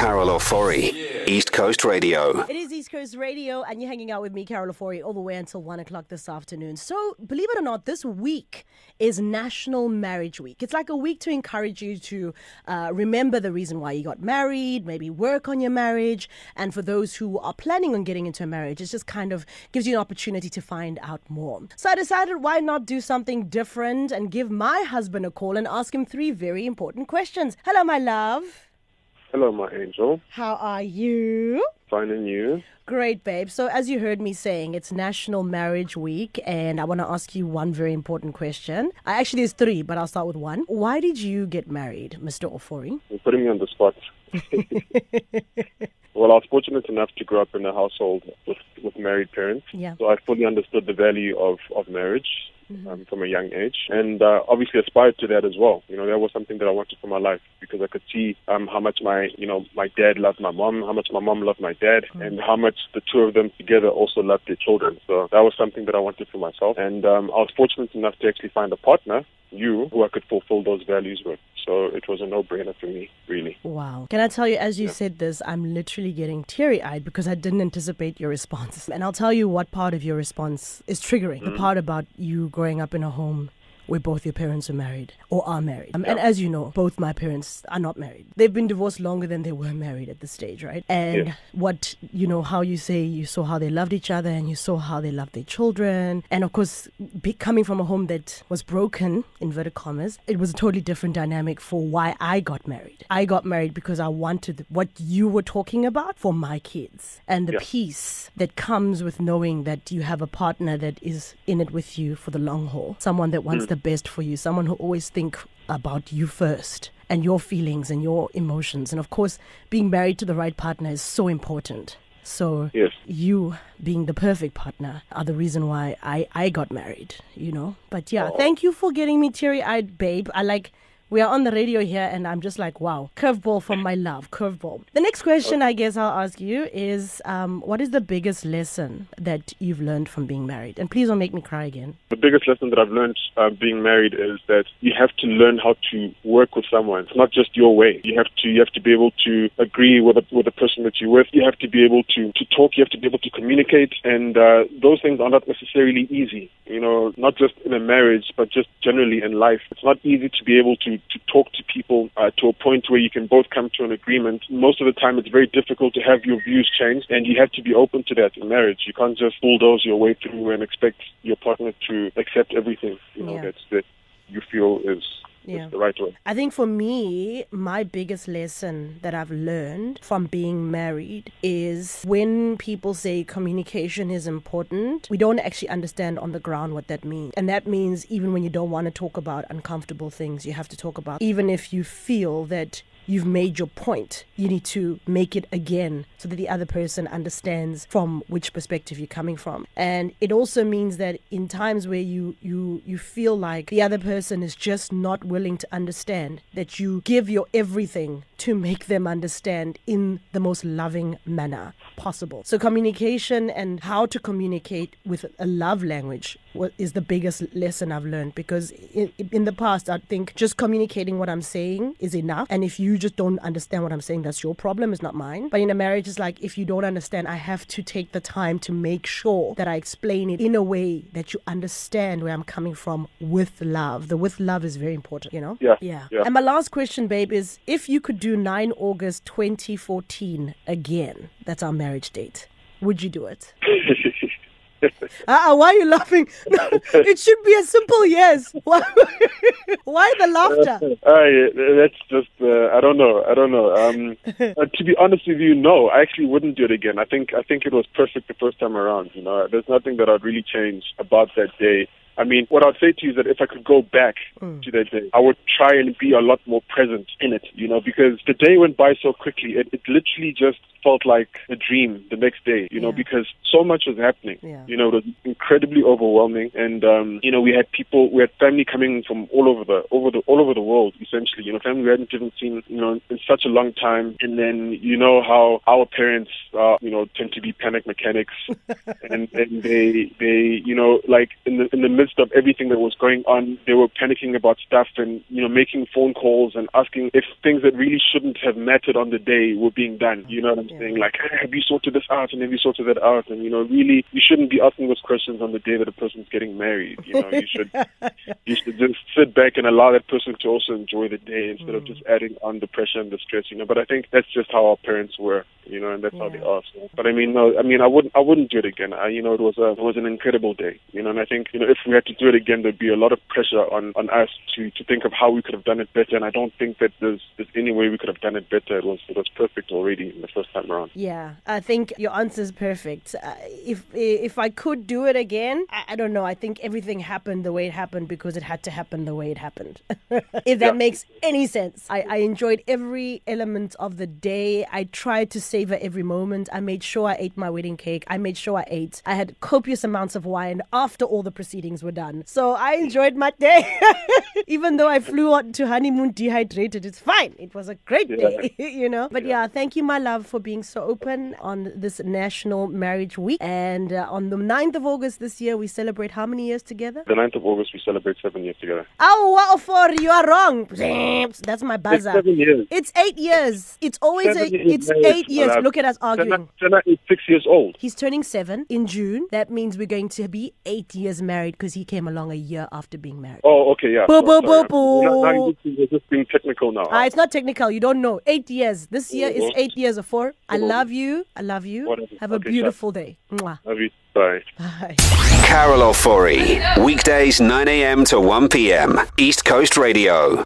Carol Ofori, East Coast Radio. It is East Coast Radio, and you're hanging out with me, Carol Ofori, all the way until 1 o'clock this afternoon. So, believe it or not, this week is National Marriage Week. It's like a week to encourage you to uh, remember the reason why you got married, maybe work on your marriage. And for those who are planning on getting into a marriage, it just kind of gives you an opportunity to find out more. So, I decided why not do something different and give my husband a call and ask him three very important questions. Hello, my love. Hello, my angel. How are you? Fine and you? Great, babe. So, as you heard me saying, it's National Marriage Week, and I want to ask you one very important question. Uh, Actually, there's three, but I'll start with one. Why did you get married, Mr. Ofori? You're putting me on the spot. well, I was fortunate enough to grow up in a household with, with married parents. Yeah. So I fully understood the value of, of marriage. Um, from a young age, and uh, obviously aspired to that as well. You know, that was something that I wanted for my life because I could see um, how much my, you know, my dad loved my mom, how much my mom loved my dad, and how much the two of them together also loved their children. So that was something that I wanted for myself, and um, I was fortunate enough to actually find a partner, you, who I could fulfill those values with. So it was a no-brainer for me, really. Wow. Can I tell you, as you said this, I'm literally getting teary eyed because I didn't anticipate your response. And I'll tell you what part of your response is triggering the part about you growing up in a home where both your parents are married or are married. Um, And as you know, both my parents are not married. They've been divorced longer than they were married at this stage, right? And what, you know, how you say you saw how they loved each other and you saw how they loved their children. And of course, be, coming from a home that was broken, inverted commas, it was a totally different dynamic for why I got married. I got married because I wanted what you were talking about for my kids and the Yeah. peace that comes with knowing that you have a partner that is in it with you for the long haul, someone that wants the best for you, someone who always think about you first and your feelings and your emotions. And of course, being married to the right partner is so important. So Yes. you being the perfect partner are the reason why I, I got married, you know. But yeah, oh. thank you for getting me teary eyed, babe. I like we are on the radio here and I'm just like, wow, curveball from my love, curveball. The next question I guess I'll ask you is um, what is the biggest lesson that you've learned from being married? And please don't make me cry again. The biggest lesson that I've learned uh, being married is that you have to learn how to work with someone. It's not just your way. You have to you have to be able to agree with a, with the person that you're with. You have to be able to to talk. You have to be able to communicate, and uh, those things are not necessarily easy. You know, not just in a marriage, but just generally in life. It's not easy to be able to to talk to people uh, to a point where you can both come to an agreement. Most of the time, it's very difficult to have your views changed, and you have to be open to that in marriage. You can't just bulldoze your way through and expect your partner to accept everything. You know, Yeah. that's that you feel is, Yeah. is the right way. I think for me, my biggest lesson that I've learned from being married is when people say communication is important, we don't actually understand on the ground what that means. And that means even when you don't want to talk about uncomfortable things, you have to talk about, even if you feel that you've made your point, you need to make it again so that the other person understands from which perspective you're coming from. And it also means that in times where you you you feel like the other person is just not willing to understand, that you give your everything to make them understand in the most loving manner possible. So communication and how to communicate with a love language is the biggest lesson I've learned because in, in the past I think just communicating what I'm saying is enough. And if you just don't understand what I'm saying that's your problem it's not mine. But in a marriage it's like if you don't understand I have to take the time to make sure that I explain it in a way that you understand where I'm coming from with love. The with love is very important you know? Yeah, yeah, yeah. and my last question babe is if you could do 9 August 2014 again that's our marriage date would you do it Uh-uh, why are you laughing? it should be a simple yes. Why, why the laughter? Uh, that's just uh, I don't know. I don't know. Um, uh, to be honest with you, no, I actually wouldn't do it again. I think I think it was perfect the first time around. You know, there's nothing that I'd really change about that day. I mean, what I'd say to you is that if I could go back to that day, I would try and be a lot more present in it, you know, because the day went by so quickly. It, it literally just felt like a dream the next day, you know, because so much was happening. Yeah. You know, it was incredibly overwhelming. And, um, you know, we had people, we had family coming from all over the, over the, all over the world, essentially, you know, family we hadn't even seen, you know, in such a long time. And then, you know, how our parents, uh, you know, tend to be panic mechanics and, and they, they, you know, like in the, in the midst of everything that was going on, they were panicking about stuff and, you know, making phone calls and asking if things that really shouldn't have mattered on the day were being done. You know what I'm yeah. saying? Like, hey, have you sorted this out and have you sorted that out? And, you know, really, you shouldn't be asking those questions on the day that a person's getting married. You know, you should, you should just sit back and allow that person to also enjoy the day instead mm. of just adding on the pressure and the stress, you know. But I think that's just how our parents were, you know, and that's yeah. how they are. So. But I mean, no, I mean, I wouldn't, I wouldn't do it again. I, you know, it was a, it was an incredible day, you know, and I think, you know, if we had to do it again, there'd be a lot of pressure on, on us to, to think of how we could have done it better. And I don't think that there's, there's any way we could have done it better. It was, it was perfect already the first time around. Yeah, I think your answer is perfect. Uh, if, if I could do it again, I, I, don't know. I think everything happened the way it happened because it had to happen the way it happened. if that yeah. makes any sense. I, I enjoyed every element of the day. I tried to savor every moment. I made sure I ate my wedding cake. I made sure I ate. I had copious amounts of wine after all the proceedings were done. So I enjoyed my day. Even though I flew on to honeymoon dehydrated, it's fine. It was a great day, you know. But yeah. yeah. thank you, my love, for being so open on this National Marriage Week. And uh, on the 9th of August this year, we celebrate how many years together? The 9th of August, we celebrate seven years together. Oh, wow, for you are wrong. That's my buzzer. It's seven years. It's eight years. It's always a, it's eight years. Look at us arguing. Senna is six years old. He's turning seven in June. That means we're going to be eight years married because he came along a year after being married. Oh, okay, yeah. Boo, boo, boo, boo. Now, you're just being technical now. Uh, it's not technical. You don't know. Eight years. This year is eight years of four. I love you. I love you. Whatever. Have a okay, beautiful sure. day. Mwah. Love you. Bye. Bye. Carol Ofori, weekdays 9 a.m. to 1 p.m. East Coast Radio.